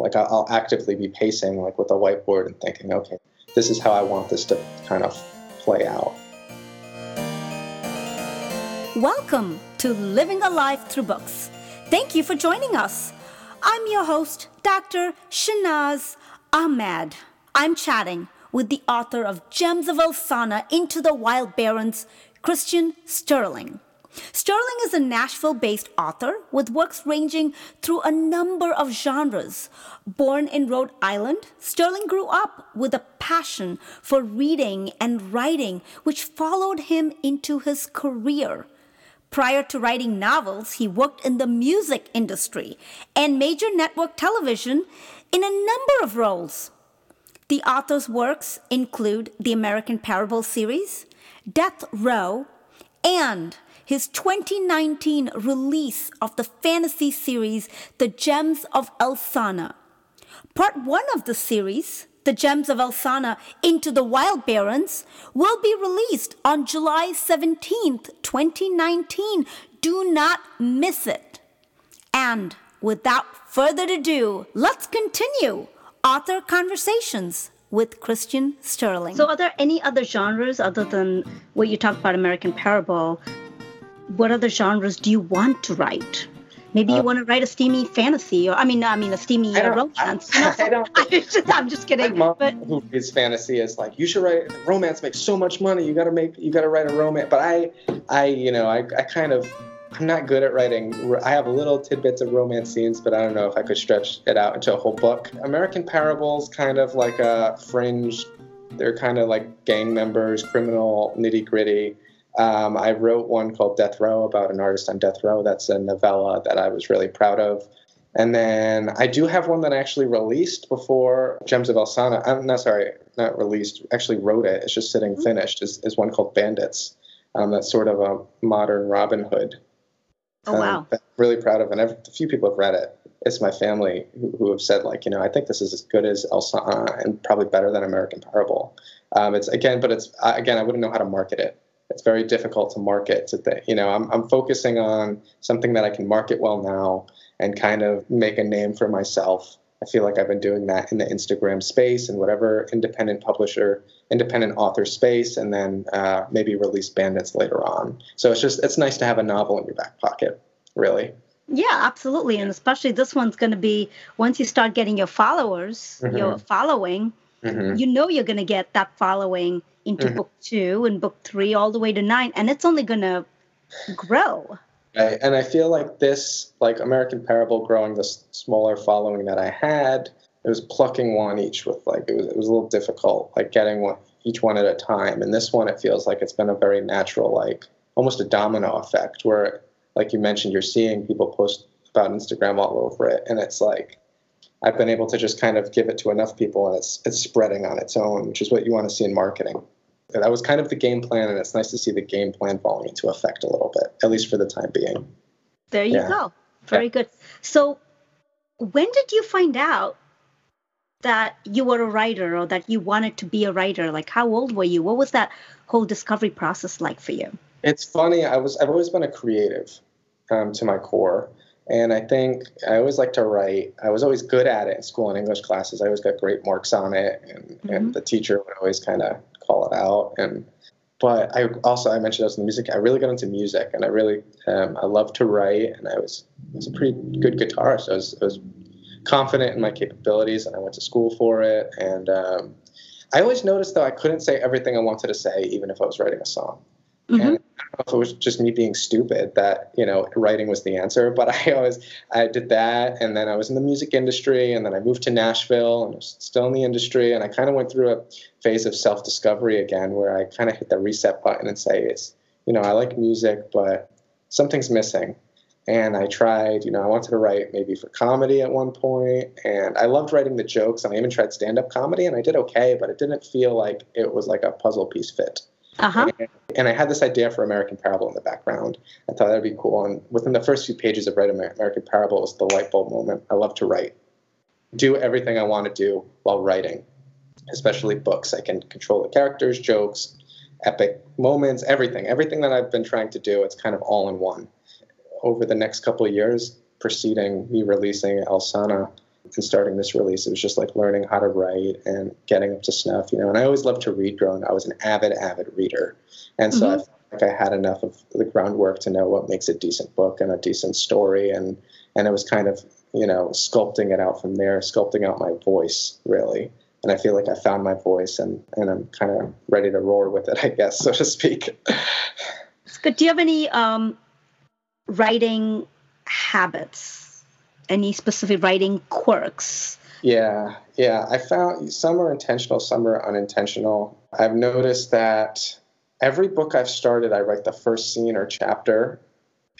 Like I'll, actively be pacing like with a whiteboard and thinking, okay, this is how I want this to kind of play out. Welcome to Living a Life Through Books. Thank you for joining us. I'm your host, Dr. Shahnaz Ahmed. I'm chatting with the author of Gems of Elsana Into the Wild Barrens, Christian Sterling. Sterling is a Nashville based author with works ranging through a number of genres. Born in Rhode Island, Sterling grew up with a passion for reading and writing, which followed him into his career. Prior to writing novels, he worked in the music industry and major network television in a number of roles. The author's works include the American Parable series, Death Row, and his 2019 release of the fantasy series The Gems of Elsana. Part one of the series, The Gems of Elsana Into the Wild Barrens, will be released on July 17th, 2019. Do not miss it. And without further ado, let's continue author conversations with Christian Sterling. So, are there any other genres other than what you talked about, American Parable, what other genres do you want to write? Maybe you uh, want to write a steamy fantasy, or I mean, I mean, a steamy uh, romance. I, I don't. I just, I'm just kidding. My mom, but, who reads fantasy, is like, you should write romance. Makes so much money. You got to make. You got to write a romance. But I, I, you know, I, I kind of, I'm not good at writing. I have little tidbits of romance scenes, but I don't know if I could stretch it out into a whole book. American Parables, kind of like a fringe. They're kind of like gang members, criminal nitty gritty um, I wrote one called Death Row about an artist on death row. That's a novella that I was really proud of. And then I do have one that I actually released before Gems of Elsana. I'm not sorry, not released. Actually wrote it. It's just sitting mm-hmm. finished. Is, is one called Bandits. Um, that's sort of a modern Robin Hood. Oh wow! Um, really proud of, and I've, a few people have read it. It's my family who, who, have said like, you know, I think this is as good as Elsana and probably better than American Parable. Um, it's again, but it's again, I wouldn't know how to market it it's very difficult to market to think you know I'm, I'm focusing on something that i can market well now and kind of make a name for myself i feel like i've been doing that in the instagram space and whatever independent publisher independent author space and then uh, maybe release bandits later on so it's just it's nice to have a novel in your back pocket really yeah, absolutely. And especially this one's going to be once you start getting your followers, mm-hmm. your following, mm-hmm. you know you're going to get that following into mm-hmm. book two and book three all the way to nine and it's only going to grow right. and i feel like this like american parable growing this smaller following that i had it was plucking one each with like it was it was a little difficult like getting one each one at a time and this one it feels like it's been a very natural like almost a domino effect where like you mentioned you're seeing people post about instagram all over it and it's like I've been able to just kind of give it to enough people and it's it's spreading on its own, which is what you want to see in marketing that was kind of the game plan, and it's nice to see the game plan falling into effect a little bit, at least for the time being. There you yeah. go. Very yeah. good. So, when did you find out that you were a writer or that you wanted to be a writer? Like, how old were you? What was that whole discovery process like for you? It's funny. I was. I've always been a creative um, to my core. And I think I always like to write. I was always good at it in school and English classes. I always got great marks on it, and, mm-hmm. and the teacher would always kind of call it out. And but I also I mentioned I was in music. I really got into music, and I really um, I love to write, and I was I was a pretty good guitarist. I was I was confident in my capabilities, and I went to school for it. And um, I always noticed though I couldn't say everything I wanted to say, even if I was writing a song. Mm-hmm. If it was just me being stupid that you know writing was the answer, but I always I did that, and then I was in the music industry, and then I moved to Nashville, and I was still in the industry, and I kind of went through a phase of self discovery again, where I kind of hit the reset button and say, "It's you know I like music, but something's missing." And I tried, you know, I wanted to write maybe for comedy at one point, and I loved writing the jokes, and I even tried stand up comedy, and I did okay, but it didn't feel like it was like a puzzle piece fit. Uh-huh. And, and, I had this idea for American Parable in the background. I thought that'd be cool. And within the first few pages of writing American Parable was the light bulb moment. I love to write, do everything I want to do while writing, especially books. I can control the characters, jokes, epic moments, everything. Everything that I've been trying to do, it's kind of all in one. Over the next couple of years, preceding me releasing Elsana, in starting this release. It was just like learning how to write and getting up to snuff, you know. And I always loved to read growing. I was an avid, avid reader. And so mm-hmm. I felt like I had enough of the groundwork to know what makes a decent book and a decent story. And, and it was kind of, you know, sculpting it out from there, sculpting out my voice, really. And I feel like I found my voice and, and I'm kind of ready to roar with it, I guess, so to speak. It's good. Do you have any um, writing habits? Any specific writing quirks? Yeah, yeah. I found some are intentional, some are unintentional. I've noticed that every book I've started, I write the first scene or chapter,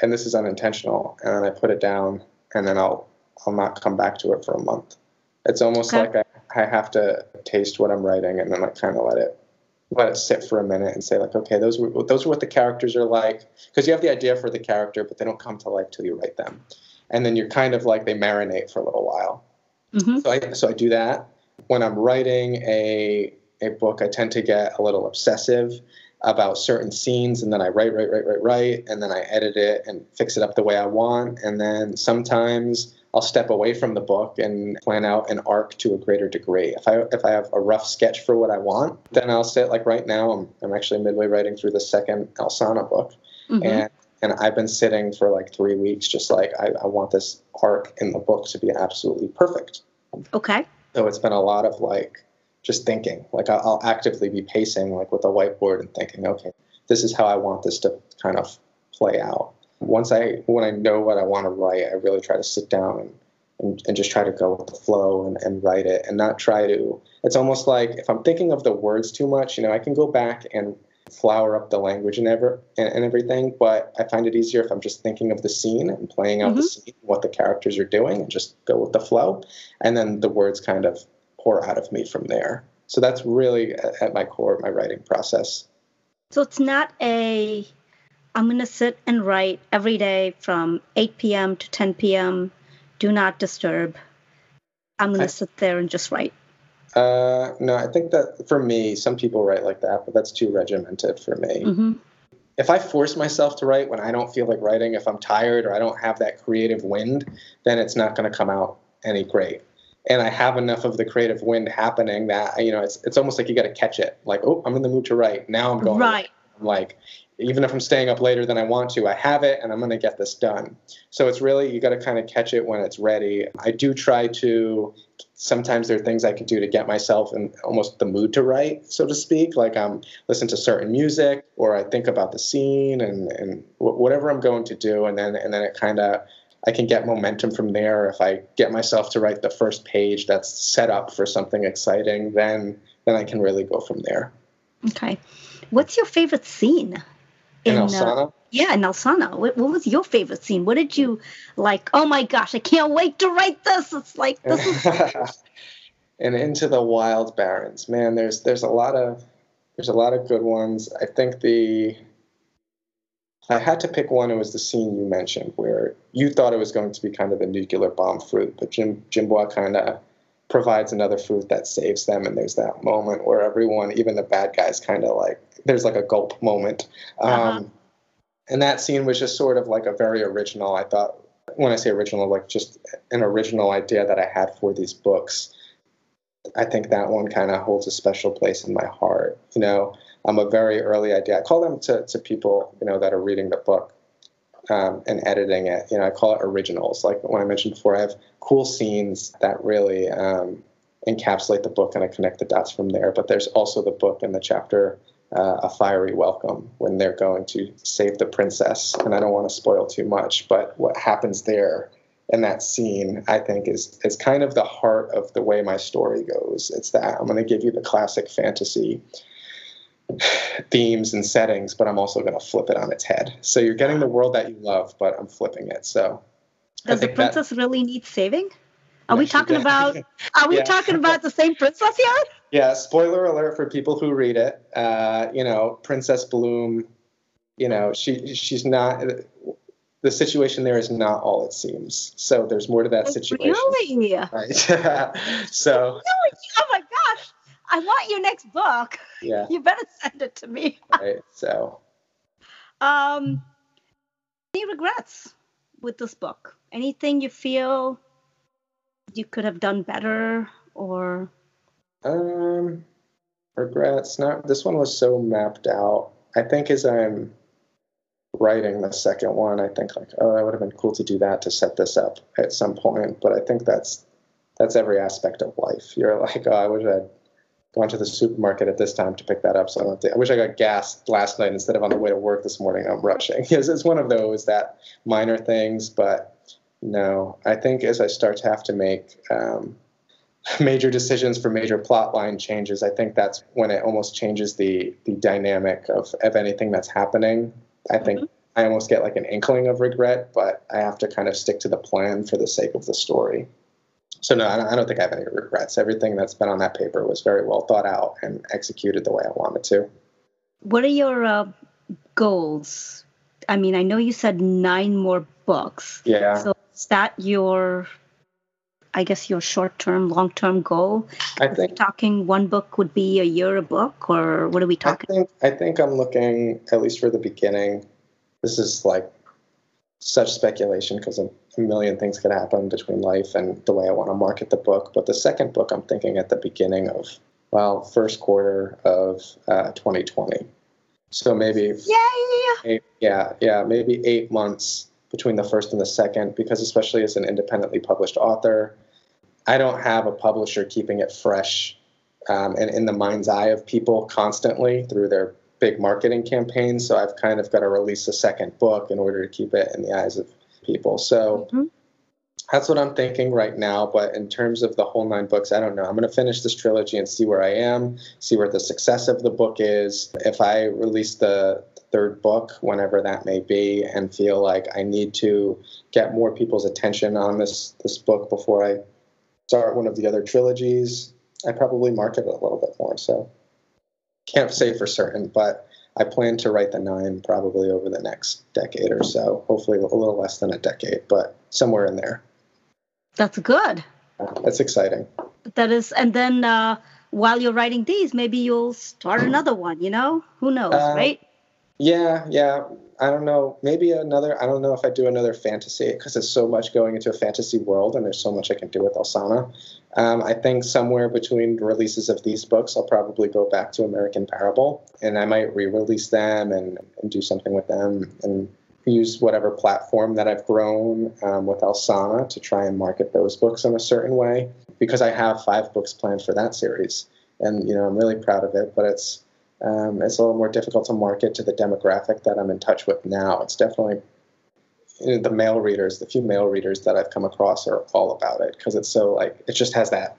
and this is unintentional, and then I put it down, and then I'll I'll not come back to it for a month. It's almost okay. like I, I have to taste what I'm writing, and then I kind of let it let it sit for a minute and say like, okay, those were those are what the characters are like, because you have the idea for the character, but they don't come to life till you write them, and then you're kind of like they marinate for a little while. Mm-hmm. So I so I do that when I'm writing a a book. I tend to get a little obsessive about certain scenes, and then I write, write, write, write, write, and then I edit it and fix it up the way I want, and then sometimes I'll step away from the book and plan out an arc to a greater degree. If I if I have a rough sketch for what I want, then I'll sit like right now. I'm I'm actually midway writing through the second Alsana book, mm-hmm. and and I've been sitting for like three weeks, just like I, I want this arc in the book to be absolutely perfect. Okay. So it's been a lot of like just thinking. Like I'll, I'll actively be pacing like with a whiteboard and thinking, okay, this is how I want this to kind of play out once I when I know what I want to write, I really try to sit down and, and, and just try to go with the flow and, and write it and not try to it's almost like if I'm thinking of the words too much, you know, I can go back and flower up the language and ever and, and everything, but I find it easier if I'm just thinking of the scene and playing out mm-hmm. the scene, what the characters are doing, and just go with the flow. And then the words kind of pour out of me from there. So that's really at my core my writing process. So it's not a I'm going to sit and write every day from 8 p.m. to 10 p.m. Do not disturb. I'm going to sit there and just write. Uh, no, I think that for me, some people write like that, but that's too regimented for me. Mm-hmm. If I force myself to write when I don't feel like writing, if I'm tired or I don't have that creative wind, then it's not going to come out any great. And I have enough of the creative wind happening that you know it's it's almost like you got to catch it. Like, oh, I'm in the mood to write. Now I'm going. Right. I'm like even if I'm staying up later than I want to, I have it and I'm going to get this done. So it's really, you got to kind of catch it when it's ready. I do try to, sometimes there are things I can do to get myself in almost the mood to write, so to speak. Like I'm um, listen to certain music or I think about the scene and, and whatever I'm going to do. And then, and then it kind of, I can get momentum from there. If I get myself to write the first page that's set up for something exciting, then, then I can really go from there. Okay. What's your favorite scene in, in Alsana? Uh, yeah, in Alsana. What, what, was your favorite scene? What did you like? Oh my gosh, I can't wait to write this. It's like this is. and into the wild barrens, man. There's there's a lot of there's a lot of good ones. I think the I had to pick one. It was the scene you mentioned where you thought it was going to be kind of the nuclear bomb fruit, but Jim Jimbois kind of provides another food that saves them, and there's that moment where everyone, even the bad guys, kind of like there's like a gulp moment. Um, uh-huh. And that scene was just sort of like a very original. I thought when I say original, like just an original idea that I had for these books. I think that one kind of holds a special place in my heart. You know, I'm a very early idea. I call them to, to people, you know, that are reading the book um, and editing it. You know, I call it originals. Like when I mentioned before, I have cool scenes that really um, encapsulate the book and I connect the dots from there. But there's also the book and the chapter uh, a fiery welcome when they're going to save the princess. And I don't want to spoil too much, but what happens there in that scene, I think, is is kind of the heart of the way my story goes. It's that I'm going to give you the classic fantasy themes and settings, but I'm also going to flip it on its head. So you're getting the world that you love, but I'm flipping it. So does the princess that, really need saving? Are we talking about? Are we yeah. talking about the same princess here? Yeah. Spoiler alert for people who read it. Uh, you know, Princess Bloom. You know, she she's not. The situation there is not all it seems. So there's more to that oh, situation. Really? Right. so. Really? Oh my gosh! I want your next book. Yeah. You better send it to me. right. So. Um. Any regrets with this book? Anything you feel you could have done better or? Um, regrets. Not this one was so mapped out. I think as I'm writing the second one, I think like, oh, it would have been cool to do that to set this up at some point. But I think that's that's every aspect of life. You're like, oh, I wish I'd gone to the supermarket at this time to pick that up. So I, don't think, I wish I got gas last night instead of on the way to work this morning. I'm rushing. Yes, it's one of those that minor things, but no, I think as I start to have to make um, major decisions for major plot line changes, I think that's when it almost changes the the dynamic of, of anything that's happening. I think mm-hmm. I almost get like an inkling of regret, but I have to kind of stick to the plan for the sake of the story. So no, I don't think I have any regrets. Everything that's been on that paper was very well thought out and executed the way I wanted to. What are your uh, goals? I mean, I know you said nine more books. Yeah. So is that your I guess your short term, long term goal? I think talking one book would be a year a book, or what are we talking? I think I think I'm looking at least for the beginning. This is like such speculation because a, a million things could happen between life and the way I want to market the book. But the second book, I'm thinking at the beginning of well, first quarter of uh, 2020. So maybe yeah, eight, yeah, yeah, maybe eight months between the first and the second because especially as an independently published author i don't have a publisher keeping it fresh um, and in the mind's eye of people constantly through their big marketing campaigns so i've kind of got to release a second book in order to keep it in the eyes of people so mm-hmm. that's what i'm thinking right now but in terms of the whole nine books i don't know i'm going to finish this trilogy and see where i am see where the success of the book is if i release the third book, whenever that may be, and feel like I need to get more people's attention on this this book before I start one of the other trilogies, I probably market it a little bit more. So can't say for certain, but I plan to write the nine probably over the next decade or so. Hopefully a little less than a decade, but somewhere in there. That's good. that's exciting. That is, and then uh, while you're writing these, maybe you'll start another one. You know, who knows, uh, right? Yeah, yeah. I don't know. Maybe another. I don't know if I do another fantasy because there's so much going into a fantasy world, and there's so much I can do with Alsana. Um, I think somewhere between releases of these books, I'll probably go back to American Parable, and I might re-release them and, and do something with them, and use whatever platform that I've grown um, with Alsana to try and market those books in a certain way. Because I have five books planned for that series, and you know I'm really proud of it. But it's um, it's a little more difficult to market to the demographic that I'm in touch with now. It's definitely you know, the male readers, the few male readers that I've come across are all about it because it's so like it just has that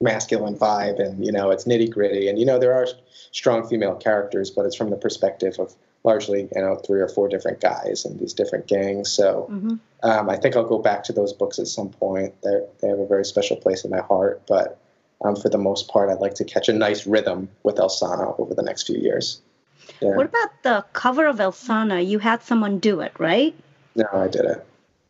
masculine vibe and you know it's nitty gritty and you know there are strong female characters but it's from the perspective of largely you know three or four different guys and these different gangs so mm-hmm. um, i think i'll go back to those books at some point They're, they have a very special place in my heart but um, for the most part, I'd like to catch a nice rhythm with Alsana over the next few years. Yeah. What about the cover of Alsana? You had someone do it, right? No, I did it.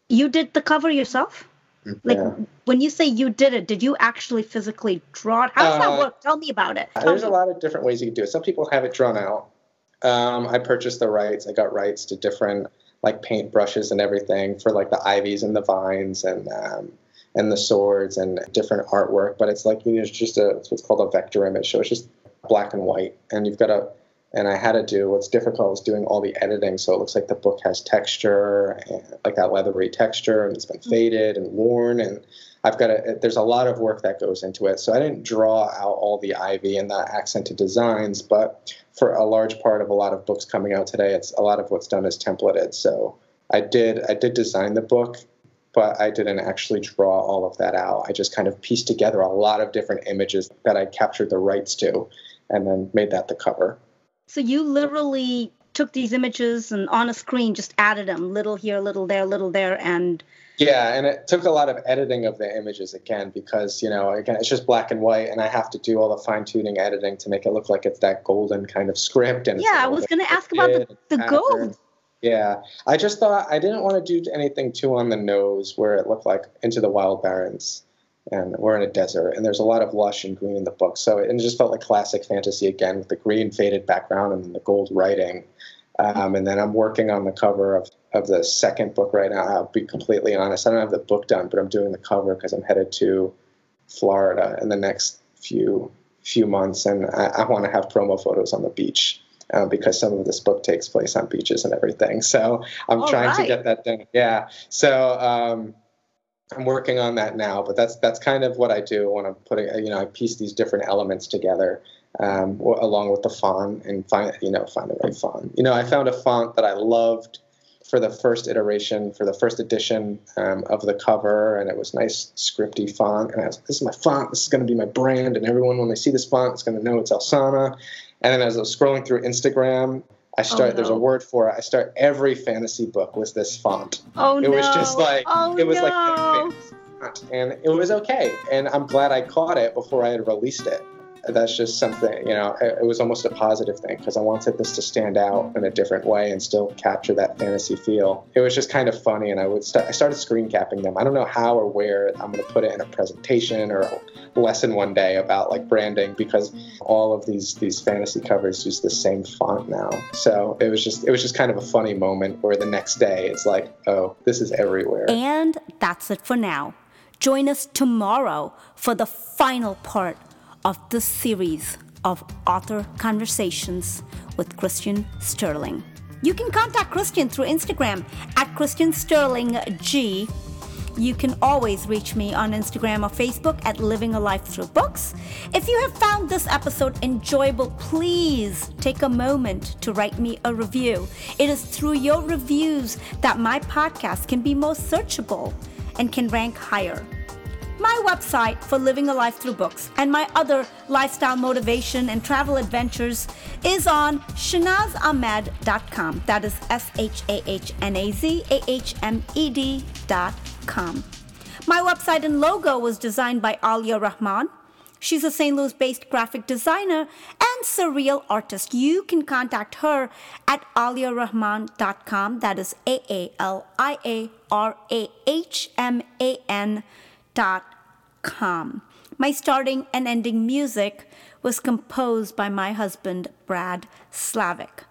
You did the cover yourself? Mm-hmm. Like yeah. when you say you did it, did you actually physically draw it? How does uh, that work? Tell me about it. Tell there's me. a lot of different ways you can do it. Some people have it drawn out. Um, I purchased the rights. I got rights to different like paint brushes and everything for like the ivies and the vines and um, and the swords and different artwork. But it's like it's just a it's what's called a vector image. So it's just black and white, and you've got to. And I had to do what's difficult is doing all the editing, so it looks like the book has texture, and like that leathery texture, and it's been mm-hmm. faded and worn. And I've got a, There's a lot of work that goes into it. So I didn't draw out all the ivy and the accented designs, but for a large part of a lot of books coming out today, it's a lot of what's done is templated. So I did I did design the book but I didn't actually draw all of that out. I just kind of pieced together a lot of different images that I captured the rights to and then made that the cover. So you literally took these images and on a screen just added them, little here, little there, little there, and yeah, and it took a lot of editing of the images again because you know again it's just black and white, and I have to do all the fine tuning editing to make it look like it's that golden kind of script. And yeah, I was going to ask about the, the gold. Yeah, I just thought I didn't want to do anything too on the nose where it looked like Into the Wild Barrens, and we're in a desert, and there's a lot of lush and green in the book. So it, just felt like classic fantasy again with the green faded background and the gold writing. Um, and then I'm working on the cover of of the second book right now. I'll be completely honest. I don't have the book done, but I'm doing the cover because I'm headed to Florida in the next few few months, and I, I want to have promo photos on the beach. Uh, because some of this book takes place on beaches and everything. So I'm All trying right. to get that done. Yeah. So um, I'm working on that now, but that's that's kind of what I do when I'm putting. You know, I piece these different elements together um, w- along with the font and find you know find the right font. You know, I found a font that I loved for the first iteration, for the first edition um, of the cover, and it was nice scripty font. And I was like, this is my font. This is going to be my brand, and everyone when they see this font, is going to know it's Alsana. And then as I was scrolling through Instagram. I oh, start. no. There's a word for it. I start every fantasy book with this font Oh it was just like oh, it was no. like and it was okay and i'm glad i caught it before i had released it that's just something you know it, it was almost a positive thing because i wanted this to stand out in a different way and still capture that fantasy feel. It was just kind of funny and i would st- i started screen capping them. I don't know how or where i'm going to put it in a presentation or a lesson one day about like branding because all of these these fantasy covers use the same font now. So it was just it was just kind of a funny moment where the next day it's like oh this is everywhere. And that's it for now. Join us tomorrow for the final part of this series of author conversations with Christian Sterling. You can contact Christian through Instagram at Christian Sterling G. You can always reach me on Instagram or Facebook at Living a Life Through Books. If you have found this episode enjoyable, please take a moment to write me a review. It is through your reviews that my podcast can be most searchable and can rank higher. My website for living a life through books and my other lifestyle motivation and travel adventures is on shahnazahmed.com. That is S H A H N A Z A H M E D.com. My website and logo was designed by Aalia Rahman. She's a St. Louis based graphic designer and surreal artist. You can contact her at aaliarahman.com. That is A A L I A R A H M A N dot com. My starting and ending music was composed by my husband, Brad Slavic.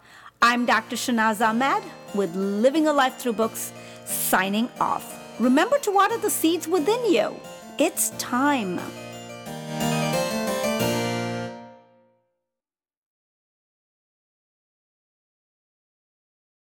I'm Dr. Shahnaz Ahmed with Living a Life Through Books, signing off. Remember to water the seeds within you. It's time.